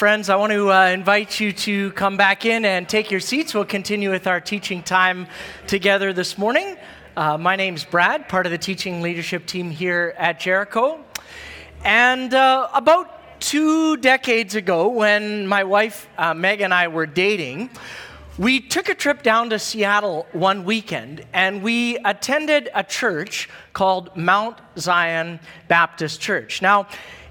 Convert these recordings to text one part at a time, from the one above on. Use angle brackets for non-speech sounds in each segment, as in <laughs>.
friends, I want to uh, invite you to come back in and take your seats. We'll continue with our teaching time together this morning. Uh, my name's Brad, part of the teaching leadership team here at Jericho. And uh, about two decades ago, when my wife uh, Meg and I were dating, we took a trip down to Seattle one weekend and we attended a church called Mount Zion Baptist Church. Now,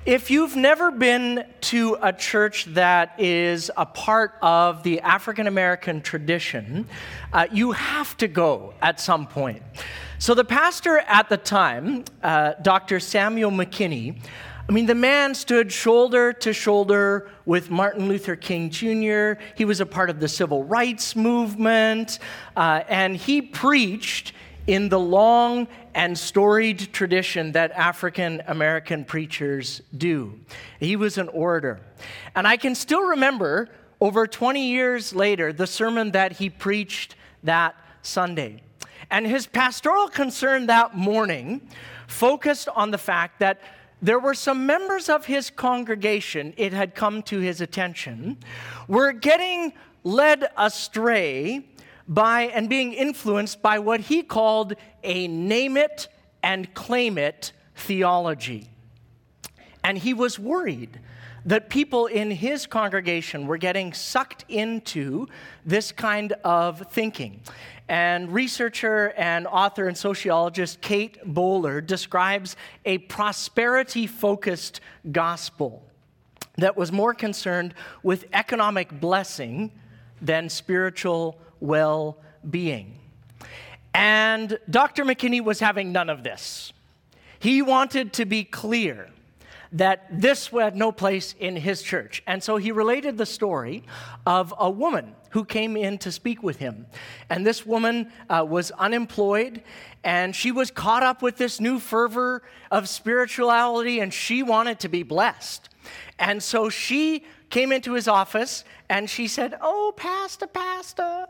if you've never been to a church that is a part of the African American tradition, uh, you have to go at some point. So, the pastor at the time, uh, Dr. Samuel McKinney, I mean, the man stood shoulder to shoulder with Martin Luther King Jr., he was a part of the civil rights movement, uh, and he preached in the long and storied tradition that African American preachers do. He was an orator. And I can still remember, over 20 years later, the sermon that he preached that Sunday. And his pastoral concern that morning focused on the fact that there were some members of his congregation, it had come to his attention, were getting led astray by and being influenced by what he called a name it and claim it theology. And he was worried that people in his congregation were getting sucked into this kind of thinking. And researcher and author and sociologist Kate Bowler describes a prosperity focused gospel that was more concerned with economic blessing than spiritual well being. And Dr. McKinney was having none of this. He wanted to be clear that this had no place in his church. And so he related the story of a woman who came in to speak with him. And this woman uh, was unemployed and she was caught up with this new fervor of spirituality and she wanted to be blessed. And so she came into his office and she said, Oh, Pastor, Pastor,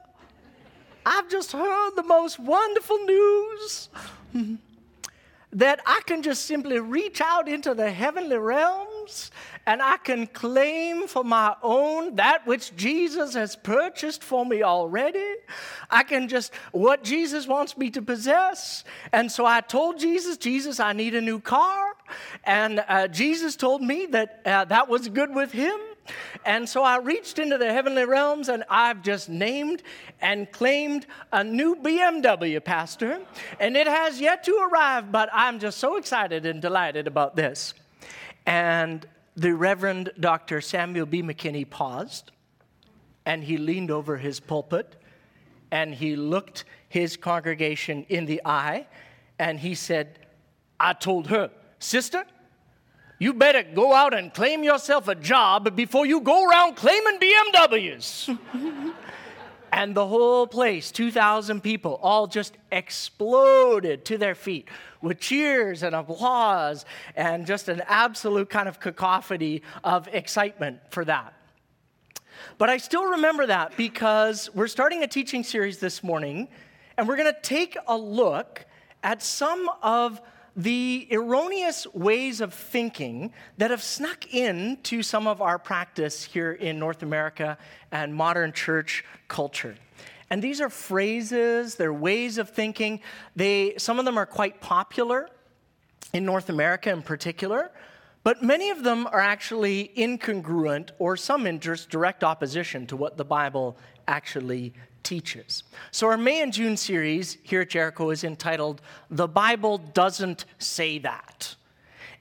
I've just heard the most wonderful news <laughs> that I can just simply reach out into the heavenly realms and I can claim for my own that which Jesus has purchased for me already. I can just, what Jesus wants me to possess. And so I told Jesus, Jesus, I need a new car. And uh, Jesus told me that uh, that was good with him. And so I reached into the heavenly realms and I've just named and claimed a new BMW, Pastor. And it has yet to arrive, but I'm just so excited and delighted about this. And the Reverend Dr. Samuel B. McKinney paused and he leaned over his pulpit and he looked his congregation in the eye and he said, I told her, Sister, you better go out and claim yourself a job before you go around claiming BMWs. <laughs> and the whole place, 2,000 people, all just exploded to their feet with cheers and applause and just an absolute kind of cacophony of excitement for that. But I still remember that because we're starting a teaching series this morning and we're going to take a look at some of the erroneous ways of thinking that have snuck into some of our practice here in North America and modern church culture. And these are phrases, they're ways of thinking. They, some of them are quite popular in North America in particular, but many of them are actually incongruent or some in direct opposition to what the Bible actually teaches. So, our May and June series here at Jericho is entitled The Bible Doesn't Say That.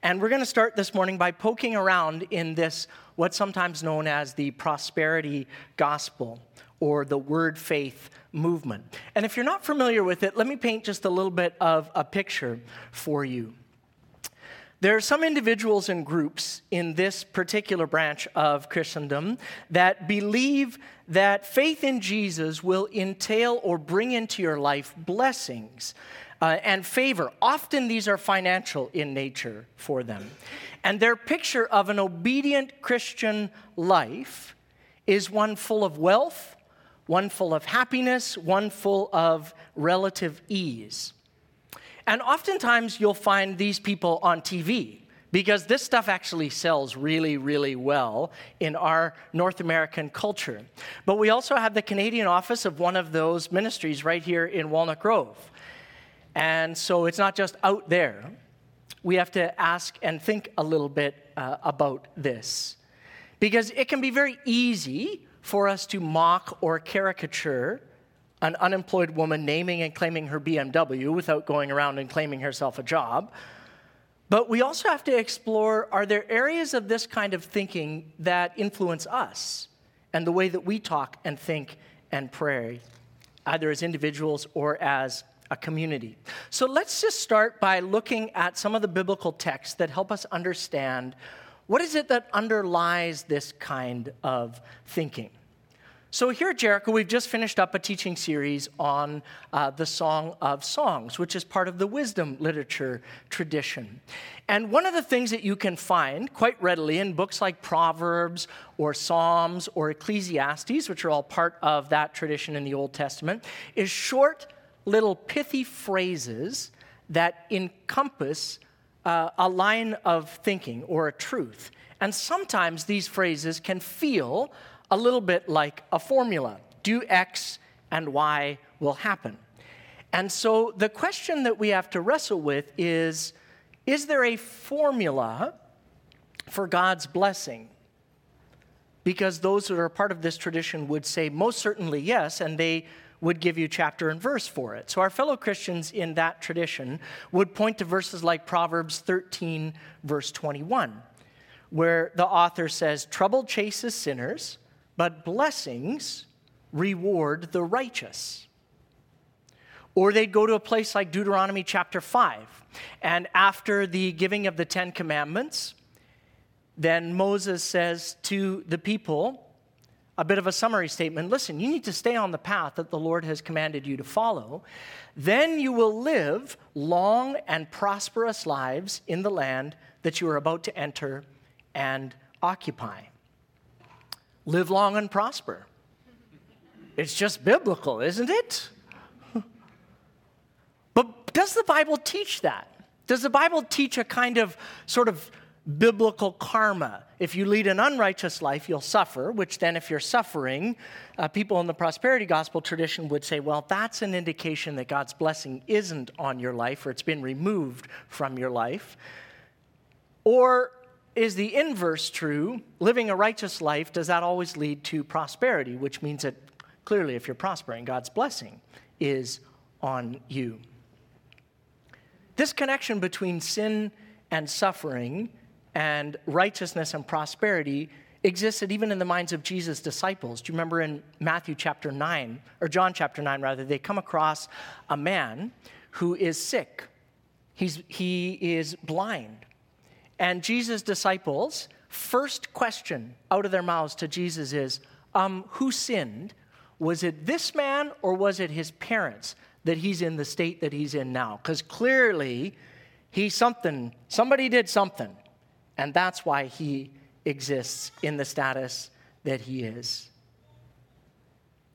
And we're going to start this morning by poking around in this, what's sometimes known as the prosperity gospel or the word faith movement. And if you're not familiar with it, let me paint just a little bit of a picture for you. There are some individuals and groups in this particular branch of Christendom that believe that faith in Jesus will entail or bring into your life blessings uh, and favor. Often these are financial in nature for them. And their picture of an obedient Christian life is one full of wealth, one full of happiness, one full of relative ease. And oftentimes you'll find these people on TV because this stuff actually sells really, really well in our North American culture. But we also have the Canadian office of one of those ministries right here in Walnut Grove. And so it's not just out there. We have to ask and think a little bit uh, about this. Because it can be very easy for us to mock or caricature an unemployed woman naming and claiming her BMW without going around and claiming herself a job. But we also have to explore are there areas of this kind of thinking that influence us and the way that we talk and think and pray, either as individuals or as a community? So let's just start by looking at some of the biblical texts that help us understand what is it that underlies this kind of thinking. So, here at Jericho, we've just finished up a teaching series on uh, the Song of Songs, which is part of the wisdom literature tradition. And one of the things that you can find quite readily in books like Proverbs or Psalms or Ecclesiastes, which are all part of that tradition in the Old Testament, is short, little pithy phrases that encompass uh, a line of thinking or a truth. And sometimes these phrases can feel a little bit like a formula do X and Y will happen. And so the question that we have to wrestle with is is there a formula for God's blessing? Because those that are part of this tradition would say most certainly yes, and they would give you chapter and verse for it. So our fellow Christians in that tradition would point to verses like Proverbs 13, verse 21, where the author says, Trouble chases sinners but blessings reward the righteous. Or they'd go to a place like Deuteronomy chapter 5, and after the giving of the Ten Commandments, then Moses says to the people, a bit of a summary statement listen, you need to stay on the path that the Lord has commanded you to follow. Then you will live long and prosperous lives in the land that you are about to enter and occupy live long and prosper. It's just biblical, isn't it? <laughs> But does the Bible teach that? Does the Bible teach a kind of sort of biblical karma? If you lead an unrighteous life, you'll suffer, which then, if you're suffering, uh, people in the prosperity gospel tradition would say, well, that's an indication that God's blessing isn't on your life or it's been removed from your life. Or is the inverse true? Living a righteous life, does that always lead to prosperity? Which means that clearly, if you're prospering, God's blessing is on you. This connection between sin and suffering and righteousness and prosperity existed even in the minds of Jesus' disciples. Do you remember in Matthew chapter 9, or John chapter 9, rather, they come across a man who is sick. He's, he is blind. And Jesus' disciples' first question out of their mouths to Jesus is, um, Who sinned? Was it this man or was it his parents that he's in the state that he's in now? Because clearly he's something, somebody did something. And that's why he exists in the status that he is.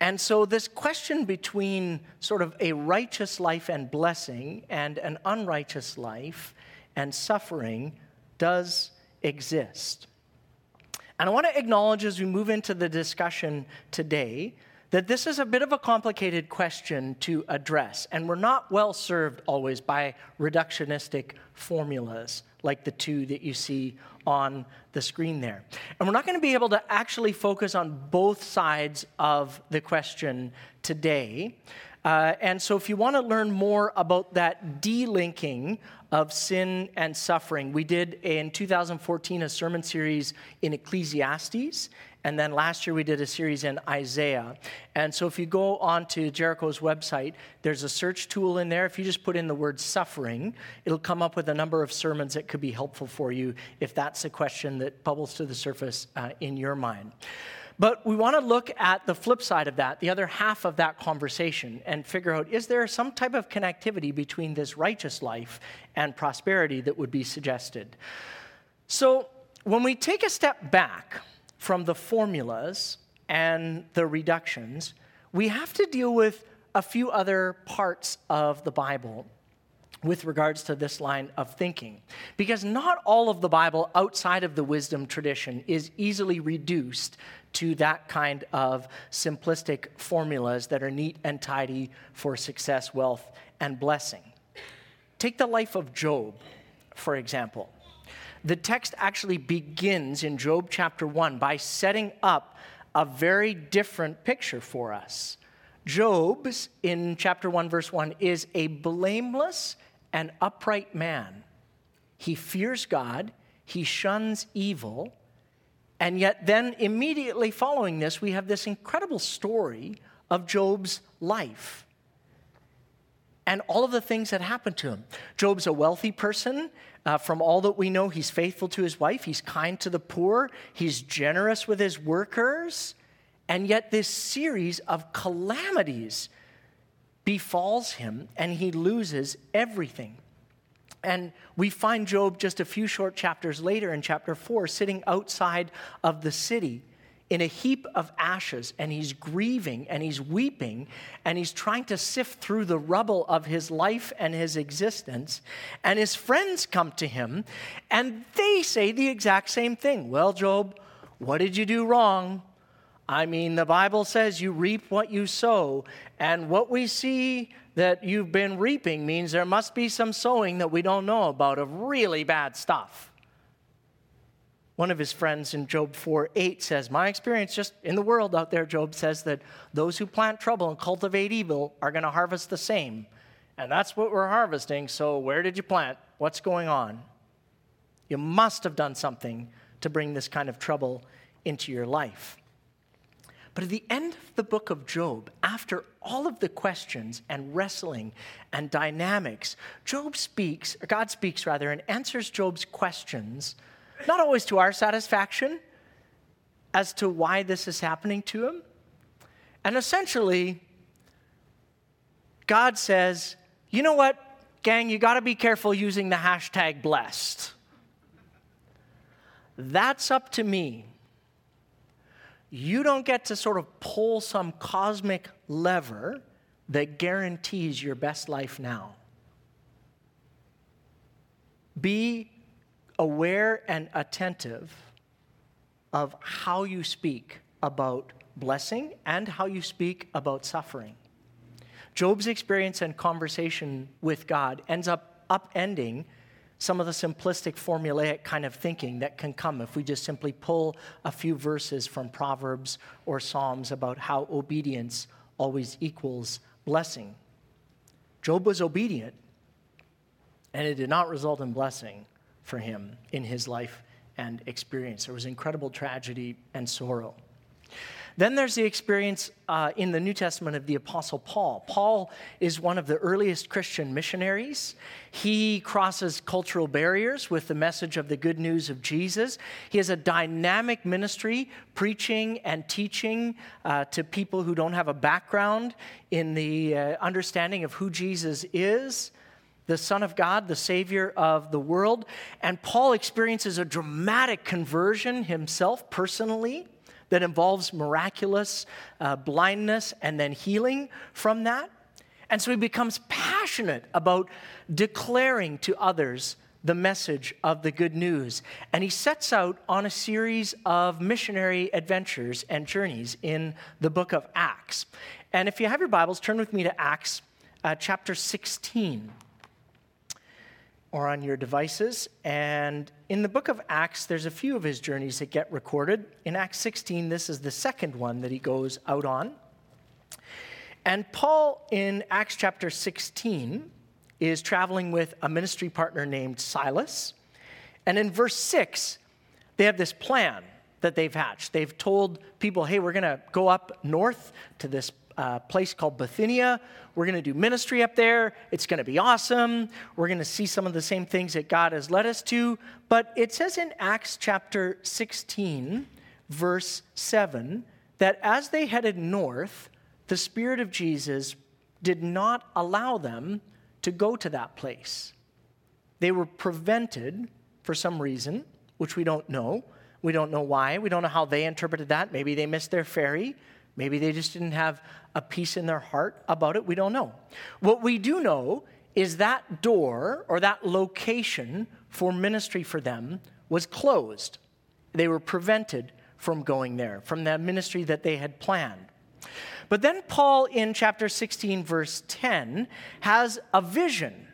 And so, this question between sort of a righteous life and blessing and an unrighteous life and suffering does exist. And I want to acknowledge as we move into the discussion today that this is a bit of a complicated question to address, and we're not well served always by reductionistic formulas like the two that you see on the screen there. And we're not going to be able to actually focus on both sides of the question today. Uh, and so, if you want to learn more about that delinking of sin and suffering. We did in 2014 a sermon series in Ecclesiastes, and then last year we did a series in Isaiah. And so if you go on to Jericho's website, there's a search tool in there. If you just put in the word suffering, it'll come up with a number of sermons that could be helpful for you if that's a question that bubbles to the surface uh, in your mind. But we want to look at the flip side of that, the other half of that conversation, and figure out is there some type of connectivity between this righteous life and prosperity that would be suggested? So, when we take a step back from the formulas and the reductions, we have to deal with a few other parts of the Bible with regards to this line of thinking. Because not all of the Bible outside of the wisdom tradition is easily reduced to that kind of simplistic formulas that are neat and tidy for success, wealth, and blessing. Take the life of Job, for example. The text actually begins in Job chapter 1 by setting up a very different picture for us. Job's, in chapter 1, verse 1, is a blameless and upright man. He fears God, he shuns evil, and yet, then immediately following this, we have this incredible story of Job's life and all of the things that happened to him. Job's a wealthy person. Uh, from all that we know, he's faithful to his wife, he's kind to the poor, he's generous with his workers. And yet, this series of calamities befalls him and he loses everything. And we find Job just a few short chapters later in chapter 4 sitting outside of the city in a heap of ashes and he's grieving and he's weeping and he's trying to sift through the rubble of his life and his existence. And his friends come to him and they say the exact same thing. Well, Job, what did you do wrong? I mean, the Bible says you reap what you sow. And what we see that you've been reaping means there must be some sowing that we don't know about of really bad stuff. One of his friends in Job 4 8 says, My experience just in the world out there, Job says that those who plant trouble and cultivate evil are going to harvest the same. And that's what we're harvesting. So, where did you plant? What's going on? You must have done something to bring this kind of trouble into your life. But at the end of the book of Job, after all of the questions and wrestling and dynamics, Job speaks, or God speaks rather, and answers Job's questions, not always to our satisfaction, as to why this is happening to him. And essentially, God says, you know what, gang, you got to be careful using the hashtag blessed. That's up to me you don't get to sort of pull some cosmic lever that guarantees your best life now. Be aware and attentive of how you speak about blessing and how you speak about suffering. Job's experience and conversation with God ends up upending some of the simplistic, formulaic kind of thinking that can come if we just simply pull a few verses from Proverbs or Psalms about how obedience always equals blessing. Job was obedient, and it did not result in blessing for him in his life and experience. There was incredible tragedy and sorrow. Then there's the experience uh, in the New Testament of the Apostle Paul. Paul is one of the earliest Christian missionaries. He crosses cultural barriers with the message of the good news of Jesus. He has a dynamic ministry, preaching and teaching uh, to people who don't have a background in the uh, understanding of who Jesus is the Son of God, the Savior of the world. And Paul experiences a dramatic conversion himself personally that involves miraculous uh, blindness and then healing from that. And so he becomes passionate about declaring to others the message of the good news. And he sets out on a series of missionary adventures and journeys in the book of Acts. And if you have your Bibles, turn with me to Acts uh, chapter 16 or on your devices. And in the book of Acts, there's a few of his journeys that get recorded. In Acts 16, this is the second one that he goes out on. And Paul, in Acts chapter 16, is traveling with a ministry partner named Silas. And in verse 6, they have this plan that they've hatched. They've told people, hey, we're going to go up north to this uh, place called Bithynia. We're going to do ministry up there. It's going to be awesome. We're going to see some of the same things that God has led us to. But it says in Acts chapter 16, verse 7, that as they headed north, the Spirit of Jesus did not allow them to go to that place. They were prevented for some reason, which we don't know. We don't know why. We don't know how they interpreted that. Maybe they missed their ferry. Maybe they just didn't have a peace in their heart about it. We don't know. What we do know is that door or that location for ministry for them was closed. They were prevented from going there, from that ministry that they had planned. But then Paul in chapter 16, verse 10, has a vision.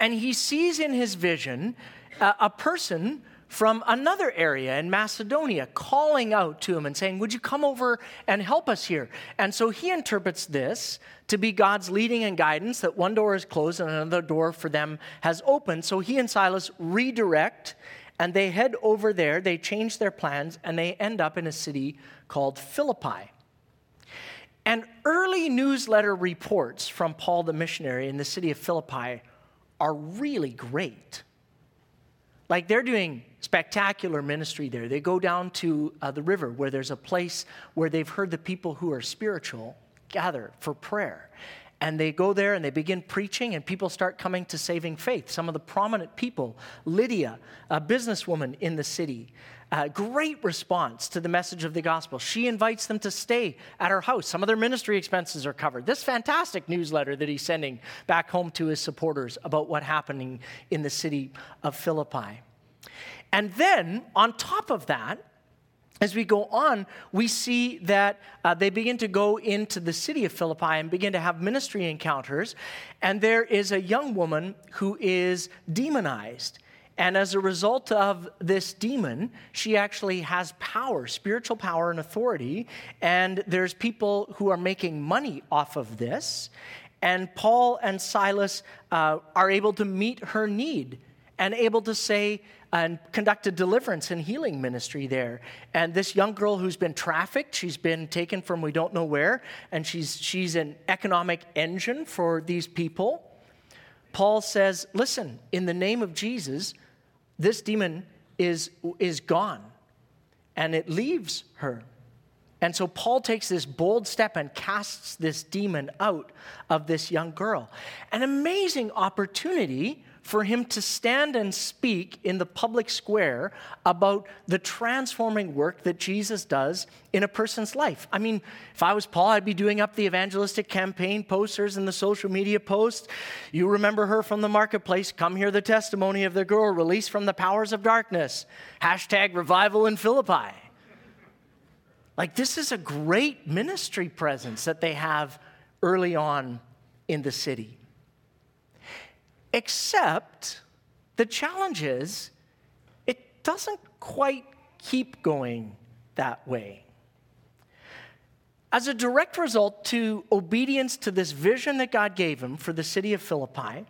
And he sees in his vision a, a person from another area in Macedonia calling out to him and saying, Would you come over and help us here? And so he interprets this to be God's leading and guidance that one door is closed and another door for them has opened. So he and Silas redirect and they head over there, they change their plans, and they end up in a city called Philippi. And early newsletter reports from Paul the missionary in the city of Philippi are really great. Like they're doing spectacular ministry there. They go down to uh, the river where there's a place where they've heard the people who are spiritual gather for prayer. And they go there and they begin preaching, and people start coming to saving faith. Some of the prominent people, Lydia, a businesswoman in the city, a great response to the message of the gospel. She invites them to stay at her house. Some of their ministry expenses are covered. This fantastic newsletter that he's sending back home to his supporters about what's happening in the city of Philippi. And then, on top of that, as we go on, we see that uh, they begin to go into the city of Philippi and begin to have ministry encounters. And there is a young woman who is demonized. And as a result of this demon, she actually has power, spiritual power and authority. And there's people who are making money off of this. And Paul and Silas uh, are able to meet her need and able to say, and conducted deliverance and healing ministry there. And this young girl who's been trafficked, she's been taken from we don't know where, and she's, she's an economic engine for these people. Paul says, Listen, in the name of Jesus, this demon is, is gone, and it leaves her. And so Paul takes this bold step and casts this demon out of this young girl. An amazing opportunity for him to stand and speak in the public square about the transforming work that Jesus does in a person's life. I mean, if I was Paul, I'd be doing up the evangelistic campaign posters and the social media posts. You remember her from the marketplace. Come hear the testimony of the girl released from the powers of darkness. Hashtag revival in Philippi. Like, this is a great ministry presence that they have early on in the city. Except the challenge is it doesn't quite keep going that way. As a direct result to obedience to this vision that God gave him for the city of Philippi,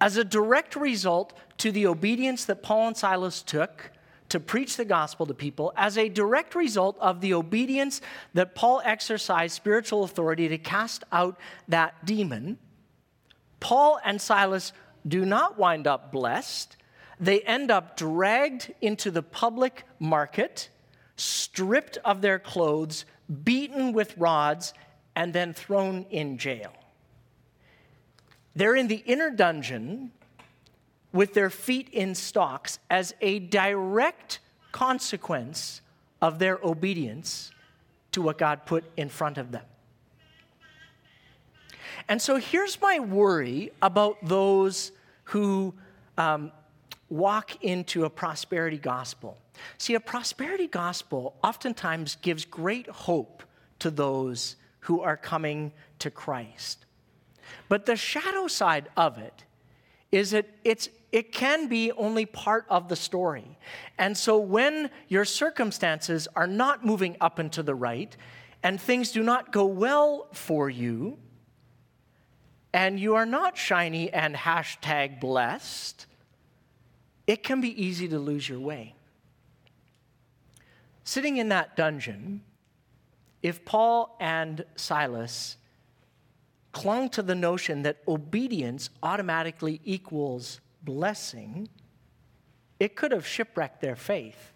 as a direct result to the obedience that Paul and Silas took to preach the gospel to people, as a direct result of the obedience that Paul exercised spiritual authority to cast out that demon, Paul and Silas do not wind up blessed. They end up dragged into the public market, stripped of their clothes, beaten with rods, and then thrown in jail. They're in the inner dungeon with their feet in stocks as a direct consequence of their obedience to what God put in front of them. And so here's my worry about those who um, walk into a prosperity gospel. See, a prosperity gospel oftentimes gives great hope to those who are coming to Christ. But the shadow side of it is that it's, it can be only part of the story. And so when your circumstances are not moving up and to the right, and things do not go well for you, and you are not shiny and hashtag blessed, it can be easy to lose your way. Sitting in that dungeon, if Paul and Silas clung to the notion that obedience automatically equals blessing, it could have shipwrecked their faith.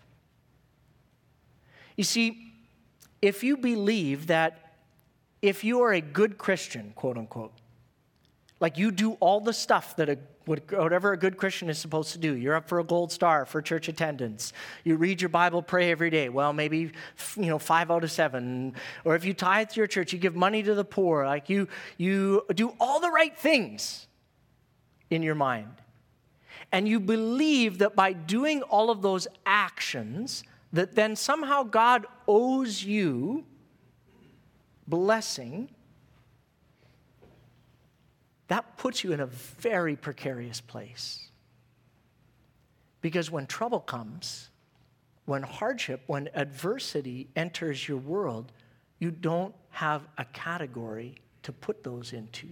You see, if you believe that if you are a good Christian, quote unquote, like you do all the stuff that a whatever a good Christian is supposed to do. You're up for a gold star for church attendance. You read your Bible, pray every day. Well, maybe you know five out of seven. Or if you tithe to your church, you give money to the poor. Like you, you do all the right things. in your mind. And you believe that by doing all of those actions, that then somehow God owes you blessing, that puts you in a very precarious place. Because when trouble comes, when hardship, when adversity enters your world, you don't have a category to put those into.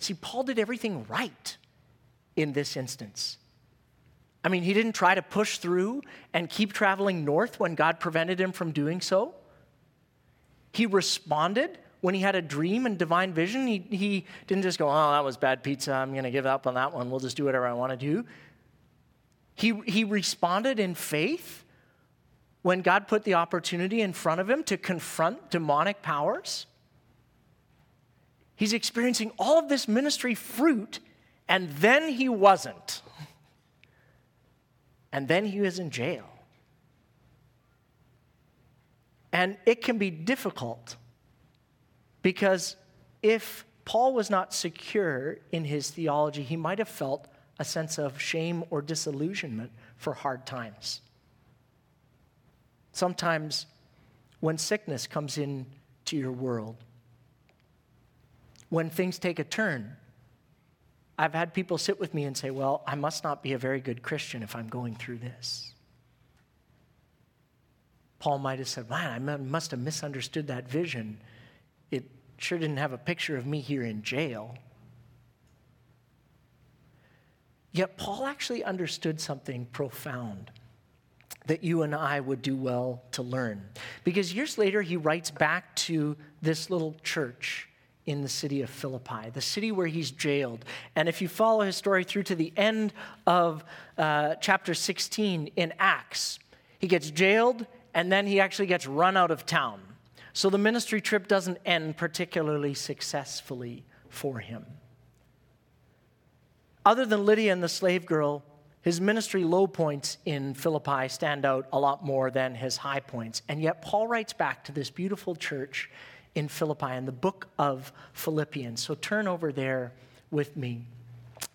See, Paul did everything right in this instance. I mean, he didn't try to push through and keep traveling north when God prevented him from doing so. He responded when he had a dream and divine vision. He, he didn't just go, Oh, that was bad pizza. I'm going to give up on that one. We'll just do whatever I want to do. He, he responded in faith when God put the opportunity in front of him to confront demonic powers. He's experiencing all of this ministry fruit, and then he wasn't. <laughs> And then he was in jail. And it can be difficult because if Paul was not secure in his theology, he might have felt a sense of shame or disillusionment for hard times. Sometimes when sickness comes into your world, when things take a turn, I've had people sit with me and say, Well, I must not be a very good Christian if I'm going through this. Paul might have said, Man, I must have misunderstood that vision. It sure didn't have a picture of me here in jail. Yet Paul actually understood something profound that you and I would do well to learn. Because years later, he writes back to this little church in the city of Philippi, the city where he's jailed. And if you follow his story through to the end of uh, chapter 16 in Acts, he gets jailed and then he actually gets run out of town. So the ministry trip doesn't end particularly successfully for him. Other than Lydia and the slave girl, his ministry low points in Philippi stand out a lot more than his high points. And yet, Paul writes back to this beautiful church in Philippi in the book of Philippians. So turn over there with me.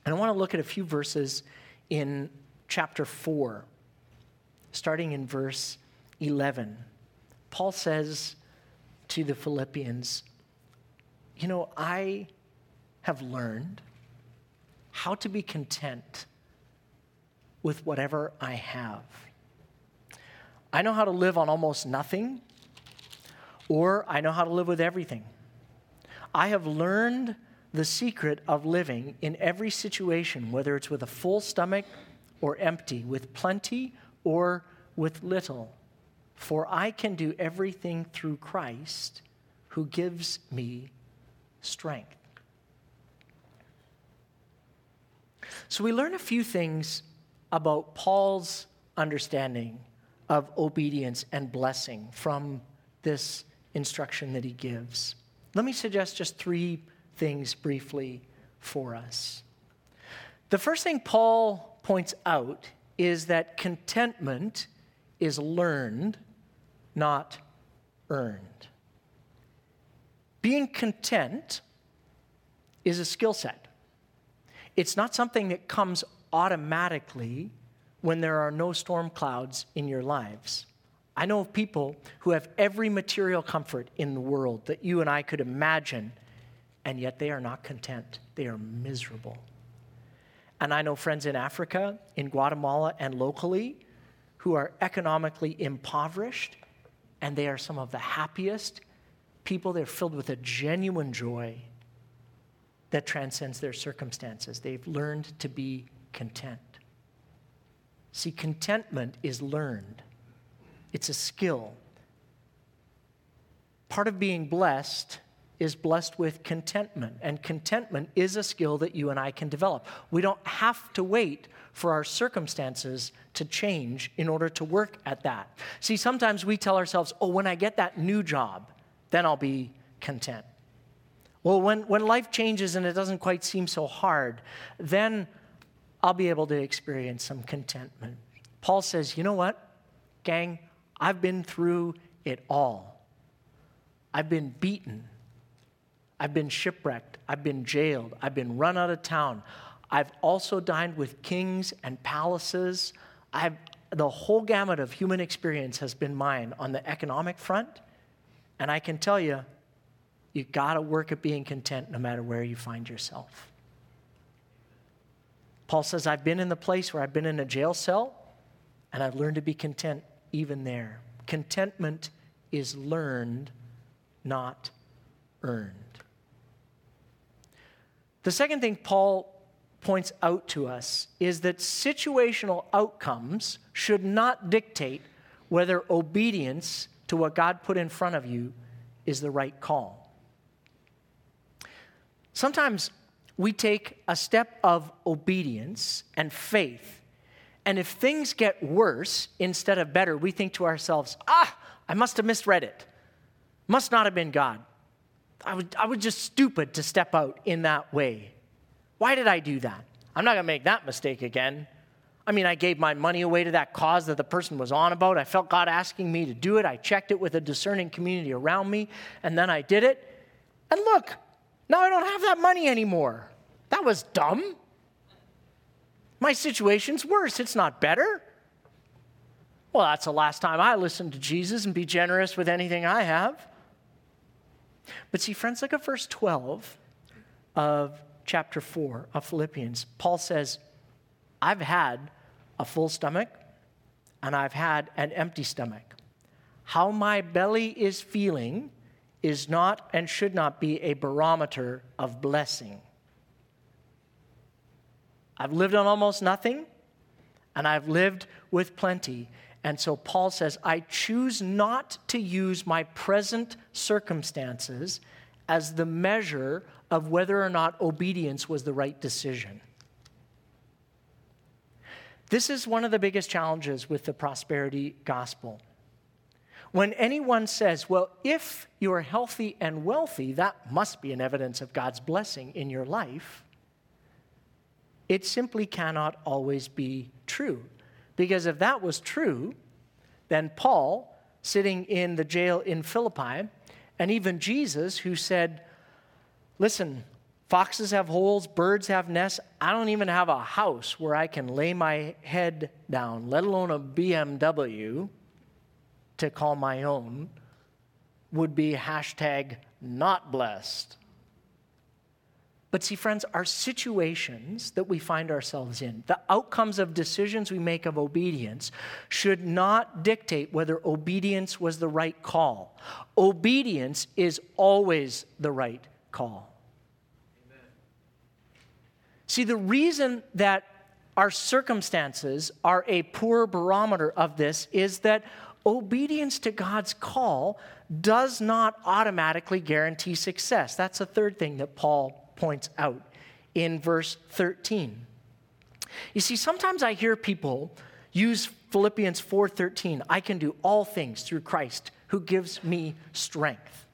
And I want to look at a few verses in chapter 4, starting in verse 11. Paul says to the Philippians, You know, I have learned how to be content with whatever I have. I know how to live on almost nothing or I know how to live with everything. I have learned the secret of living in every situation, whether it's with a full stomach or empty, with plenty or with little. For I can do everything through Christ who gives me strength. So we learn a few things about Paul's understanding of obedience and blessing from this instruction that he gives. Let me suggest just three things briefly for us. The first thing Paul points out is that contentment is learned, not earned. Being content is a skill set. It's not something that comes automatically when there are no storm clouds in your lives. I know of people who have every material comfort in the world that you and I could imagine, and yet they are not content. They are miserable. And I know friends in Africa, in Guatemala, and locally who are economically impoverished, and they are some of the happiest people. They're filled with a genuine joy that transcends their circumstances. They've learned to be content. See, contentment is learned it's a skill. Part of being blessed is blessed with contentment, and contentment is a skill that you and I can develop. We don't have to wait for our circumstances to change in order to work at that. See, sometimes we tell ourselves, oh, when I get that new job, then I'll be content. Well, when, when life changes and it doesn't quite seem so hard, then I'll be able to experience some contentment. Paul says, you know what, gang, I've been through it all. I've been beaten. I've been shipwrecked. I've been jailed. I've been run out of town. I've also dined with kings and palaces. I've, the whole gamut of human experience has been mine on the economic front. And I can tell you, you got to work at being content no matter where you find yourself. Paul says, I've been in the place where I've been in a jail cell, and I've learned to be content even there. Contentment is learned, not earned. The second thing Paul points out to us is that situational outcomes should not dictate whether obedience to what God put in front of you is the right call. Sometimes we take a step of obedience and faith, and if things get worse instead of better, we think to ourselves, ah, I must have misread it. Must not have been God. I was, I was just stupid to step out in that way. Why did I do that? I'm not going to make that mistake again. I mean, I gave my money away to that cause that the person was on about. I felt God asking me to do it. I checked it with a discerning community around me, and then I did it. And look, now I don't have that money anymore. That was dumb. My situation's worse. It's not better. Well, that's the last time I listen to Jesus and be generous with anything I have. But see, friends, look at verse 12 of chapter 4 of Philippians. Paul says, I've had a full stomach and I've had an empty stomach. How my belly is feeling is not and should not be a barometer of blessing. I've lived on almost nothing and I've lived with plenty. And so Paul says, I choose not to use my present circumstances as the measure of whether or not obedience was the right decision. This is one of the biggest challenges with the prosperity gospel. When anyone says, Well, if you're healthy and wealthy, that must be an evidence of God's blessing in your life, it simply cannot always be true. Because if that was true, then Paul, sitting in the jail in Philippi, and even Jesus, who said, Listen, foxes have holes, birds have nests. I don't even have a house where I can lay my head down, let alone a BMW to call my own, would be hashtag not blessed. But see, friends, our situations that we find ourselves in, the outcomes of decisions we make of obedience, should not dictate whether obedience was the right call. Obedience is always the right call. Amen. See, the reason that our circumstances are a poor barometer of this is that obedience to God's call does not automatically guarantee success. That's the third thing that Paul points out in verse 13. You see, sometimes I hear people use Philippians 4:13, I can do all things through Christ who gives me strength.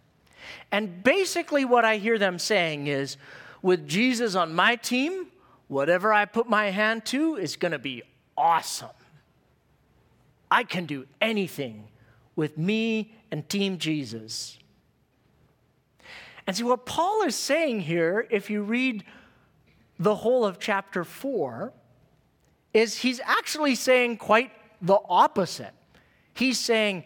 And basically what I hear them saying is with Jesus on my team, whatever I put my hand to is going to be awesome. I can do anything with me and team Jesus. And see, what Paul is saying here, if you read the whole of chapter 4, is he's actually saying quite the opposite. He's saying,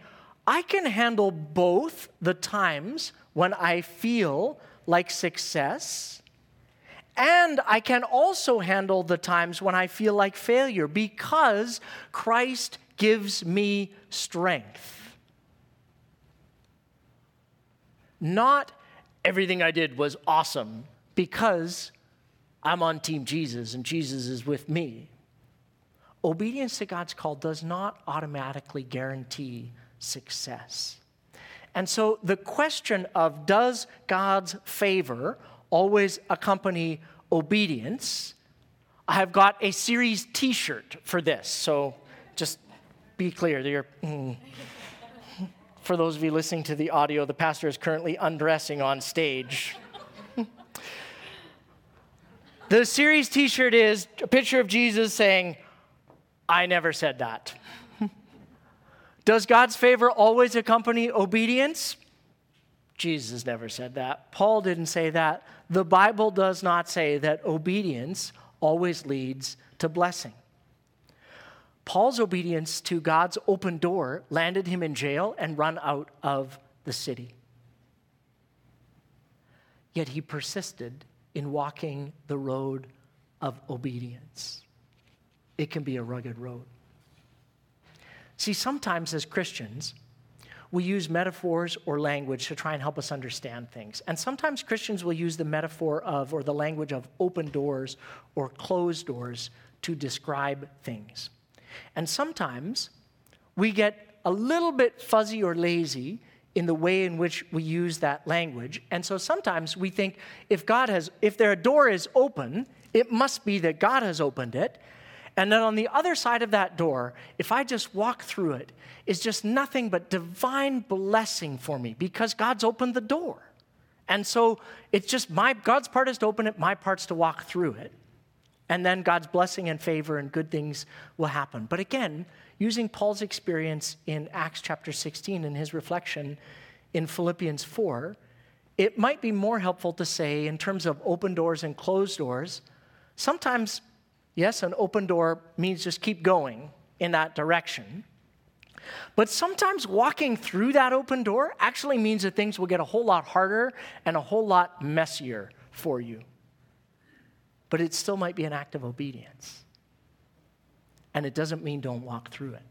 I can handle both the times when I feel like success, and I can also handle the times when I feel like failure because Christ gives me strength. Not everything I did was awesome because I'm on Team Jesus and Jesus is with me. Obedience to God's call does not automatically guarantee success. And so the question of does God's favor always accompany obedience? I have got a series t shirt for this. So just be clear. You're, mm for those of you listening to the audio, the pastor is currently undressing on stage. the series t shirt is a picture of Jesus saying, I never said that. Does God's favor always accompany obedience? Jesus never said that. Paul didn't say that. The Bible does not say that obedience always leads to blessing. Paul's obedience to God's open door landed him in jail and run out of the city. Yet he persisted in walking the road of obedience. It can be a rugged road. See, sometimes as Christians, we use metaphors or language to try and help us understand things. And sometimes Christians will use the metaphor of or the language of open doors or closed doors to describe things. And sometimes we get a little bit fuzzy or lazy in the way in which we use that language. And so sometimes we think if God has if their door is open, it must be that God has opened it. And then on the other side of that door, if I just walk through it, is just nothing but divine blessing for me because God's opened the door. And so it's just my God's part is to open it, my part's to walk through it. And then God's blessing and favor and good things will happen. But again, using Paul's experience in Acts chapter 16 and his reflection in Philippians 4, it might be more helpful to say, in terms of open doors and closed doors, sometimes, yes, an open door means just keep going in that direction. But sometimes walking through that open door actually means that things will get a whole lot harder and a whole lot messier for you but it still might be an act of obedience. And it doesn't mean don't walk through it.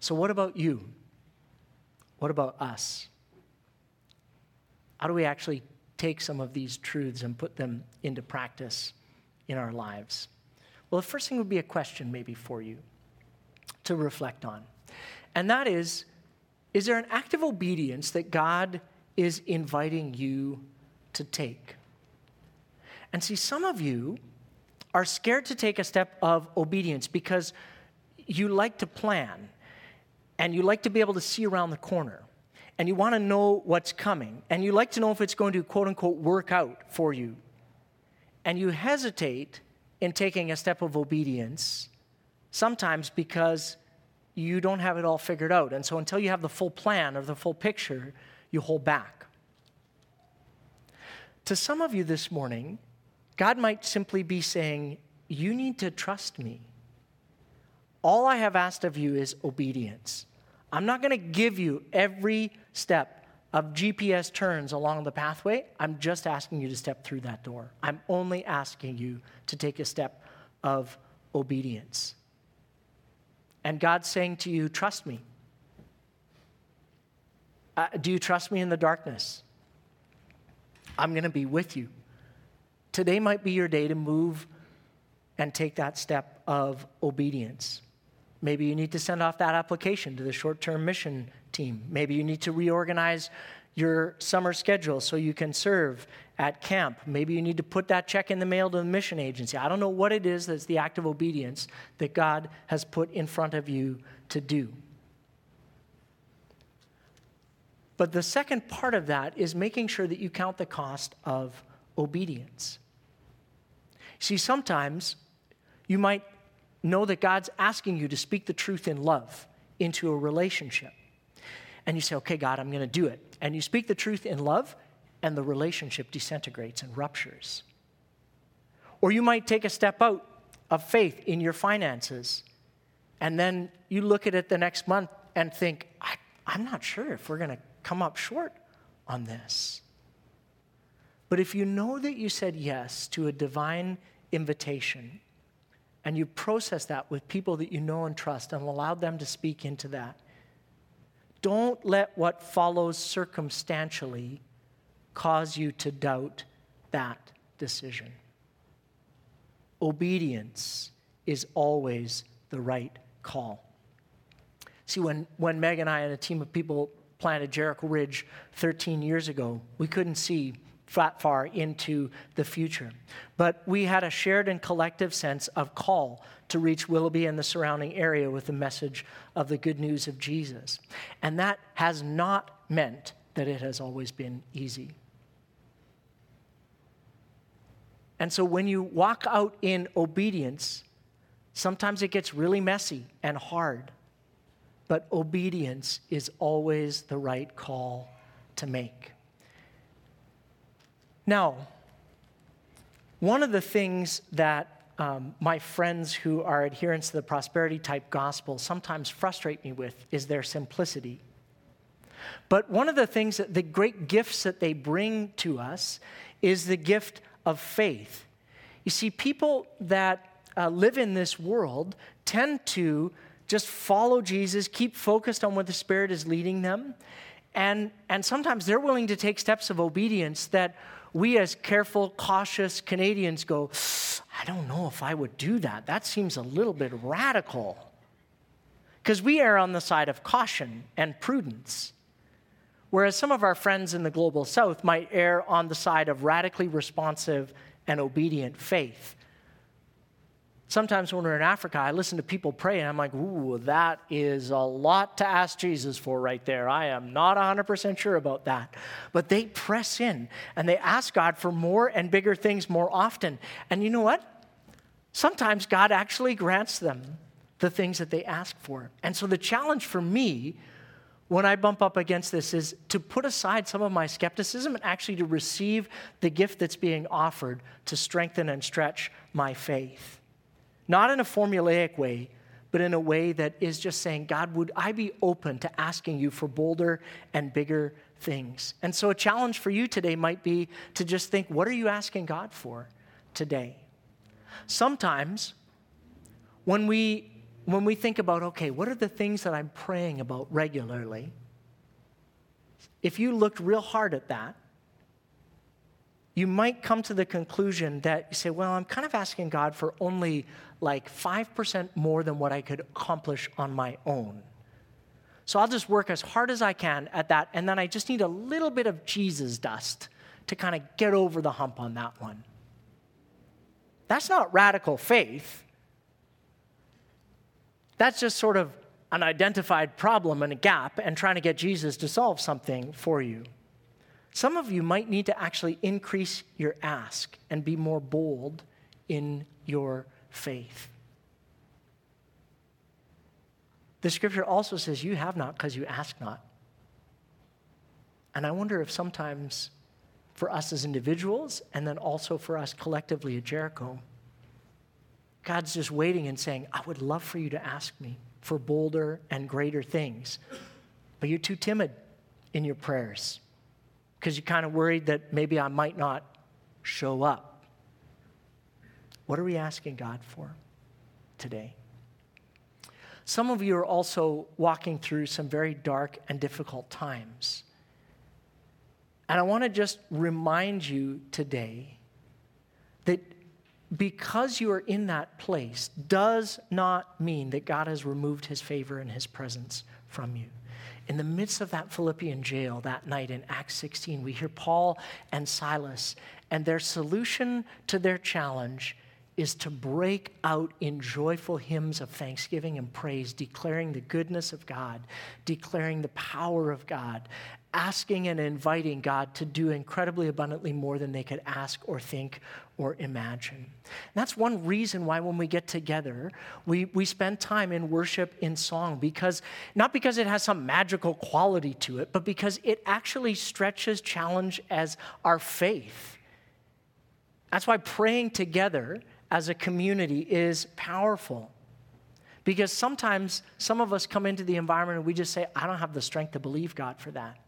So, what about you? What about us? How do we actually take some of these truths and put them into practice in our lives? Well, the first thing would be a question, maybe, for you to reflect on. And that is Is there an act of obedience that God is inviting you to take? And see, some of you are scared to take a step of obedience because you like to plan and you like to be able to see around the corner and you want to know what's coming and you like to know if it's going to quote unquote work out for you. And you hesitate in taking a step of obedience sometimes because you don't have it all figured out. And so until you have the full plan or the full picture, you hold back. To some of you this morning, God might simply be saying, You need to trust me. All I have asked of you is obedience. I'm not going to give you every step of GPS turns along the pathway. I'm just asking you to step through that door. I'm only asking you to take a step of obedience. And God's saying to you, Trust me. Uh, do you trust me in the darkness? I'm going to be with you today might be your day to move and take that step of obedience. Maybe you need to send off that application to the short term mission team. Maybe you need to reorganize your summer schedule so you can serve at camp. Maybe you need to put that check in the mail to the mission agency. I don't know what it is that's the act of obedience that God has put in front of you to do. But the second part of that is making sure that you count the cost of obedience. See, sometimes you might know that God's asking you to speak the truth in love into a relationship. And you say, okay, God, I'm going to do it. And you speak the truth in love, and the relationship disintegrates and ruptures. Or you might take a step out of faith in your finances, and then you look at it the next month and think, I, am not sure if we're going to come up short on this. But if you know that you said yes to a divine invitation and you process that with people that you know and trust and allow them to speak into that, don't let what follows circumstantially cause you to doubt that decision. Obedience is always the right call. See, when, when Meg and I and a team of people planted Jericho Ridge 13 years ago, we couldn't see far into the future. But we had a shared and collective sense of call to reach Willoughby and the surrounding area with the message of the good news of Jesus. And that has not meant that it has always been easy. And so when you walk out in obedience, sometimes it gets really messy and hard. But obedience is always the right call to make. Now, one of the things that um, my friends who are adherents to the prosperity type gospel sometimes frustrate me with is their simplicity. But one of the things that the great gifts that they bring to us is the gift of faith. You see, people that uh, live in this world tend to just follow Jesus, keep focused on what the Spirit is leading them, and, and sometimes they're willing to take steps of obedience that we, as careful, cautious Canadians, go, I don't know if I would do that. That seems a little bit radical. Because we err on the side of caution and prudence. Whereas some of our friends in the global south might err on the side of radically responsive and obedient faith. Sometimes when we're in Africa, I listen to people pray and I'm like, ooh, that is a lot to ask Jesus for right there. I am not 100% sure about that. But they press in and they ask God for more and bigger things more often. And you know what? Sometimes God actually grants them the things that they ask for. And so the challenge for me when I bump up against this is to put aside some of my skepticism and actually to receive the gift that's being offered to strengthen and stretch my faith. Not in a formulaic way, but in a way that is just saying, God, would I be open to asking you for bolder and bigger things? And so a challenge for you today might be to just think, what are you asking God for today? Sometimes when we when we think about, okay, what are the things that I'm praying about regularly? If you looked real hard at that, you might come to the conclusion that you say, well, I'm kind of asking God for only like 5% more than what I could accomplish on my own. So I'll just work as hard as I can at that, and then I just need a little bit of Jesus dust to kind of get over the hump on that one. That's not radical faith. That's just sort of an identified problem and a gap and trying to get Jesus to solve something for you. Some of you might need to actually increase your ask and be more bold in your faith. The scripture also says, You have not because you ask not. And I wonder if sometimes for us as individuals and then also for us collectively at Jericho, God's just waiting and saying, I would love for you to ask me for bolder and greater things, but you're too timid in your prayers because you're kind of worried that maybe I might not show up. What are we asking God for today? Some of you are also walking through some very dark and difficult times. And I want to just remind you today that because you are in that place does not mean that God has removed his favor and his presence from you in the midst of that Philippian jail that night in Acts 16, we hear Paul and Silas, and their solution to their challenge is to break out in joyful hymns of thanksgiving and praise, declaring the goodness of God, declaring the power of God, asking and inviting God to do incredibly abundantly more than they could ask or think or imagine. And that's one reason why when we get together, we, we spend time in worship in song, because not because it has some magical quality to it, but because it actually stretches challenge as our faith. That's why praying together as a community is powerful. Because sometimes some of us come into the environment and we just say, I don't have the strength to believe God for that.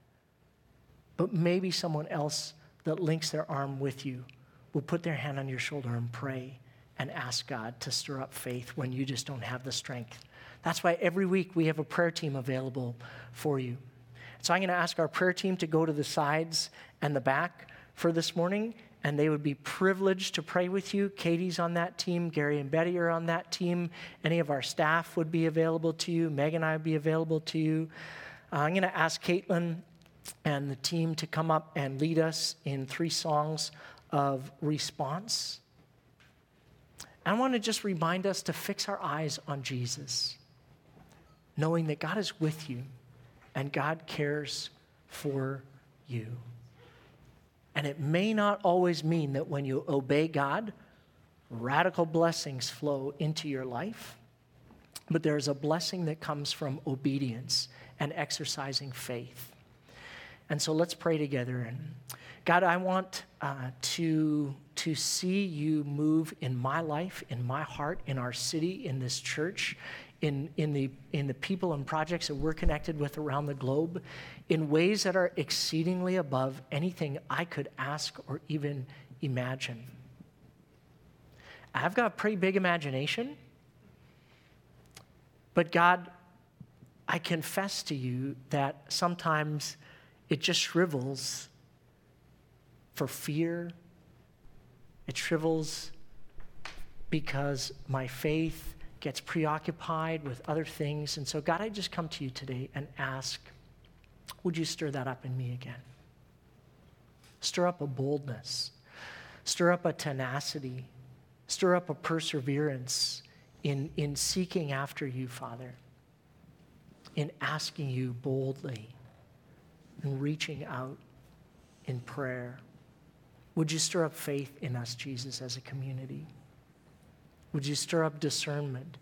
But maybe someone else that links their arm with you will put their hand on your shoulder and pray and ask God to stir up faith when you just don't have the strength. That's why every week we have a prayer team available for you. So I'm going to ask our prayer team to go to the sides and the back for this morning, and they would be privileged to pray with you. Katie's on that team, Gary and Betty are on that team. Any of our staff would be available to you. Meg and I would be available to you. Uh, I'm going to ask Caitlin and the team to come up and lead us in three songs of response. I want to just remind us to fix our eyes on Jesus, knowing that God is with you and God cares for you. And it may not always mean that when you obey God, radical blessings flow into your life, but there's a blessing that comes from obedience and exercising faith. And so let's pray together. And God, I want uh, to, to see you move in my life, in my heart, in our city, in this church, in, in, the, in the people and projects that we're connected with around the globe, in ways that are exceedingly above anything I could ask or even imagine. I've got a pretty big imagination, but God, I confess to you that sometimes it just shrivels for fear. It shrivels because my faith gets preoccupied with other things. And so, God, I just come to you today and ask, would you stir that up in me again? Stir up a boldness, stir up a tenacity, stir up a perseverance in, in seeking after you, Father, in asking you boldly and reaching out in prayer. Would you stir up faith in us, Jesus, as a community? Would you stir up discernment?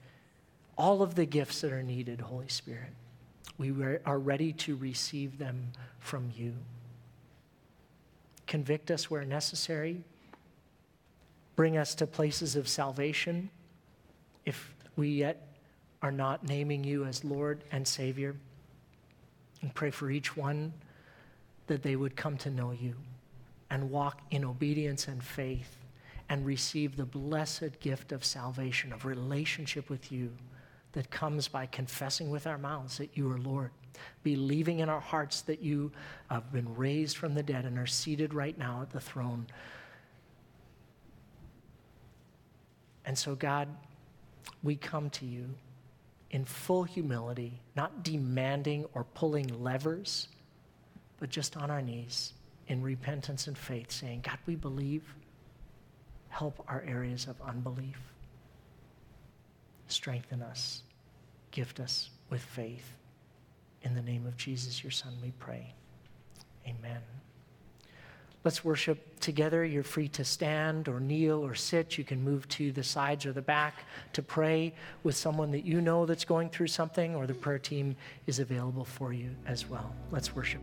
All of the gifts that are needed, Holy Spirit. We are ready to receive them from you. Convict us where necessary. Bring us to places of salvation if we yet are not naming you as Lord and Savior. And pray for each one that they would come to know you and walk in obedience and faith and receive the blessed gift of salvation, of relationship with you that comes by confessing with our mouths that you are Lord, believing in our hearts that you have been raised from the dead and are seated right now at the throne. And so, God, we come to you in full humility, not demanding or pulling levers, but just on our knees in repentance and faith, saying, God, we believe. Help our areas of unbelief. Strengthen us. Gift us with faith. In the name of Jesus, your Son, we pray. Amen. Let's worship together. You're free to stand or kneel or sit. You can move to the sides or the back to pray with someone that you know that's going through something, or the prayer team is available for you as well. Let's worship.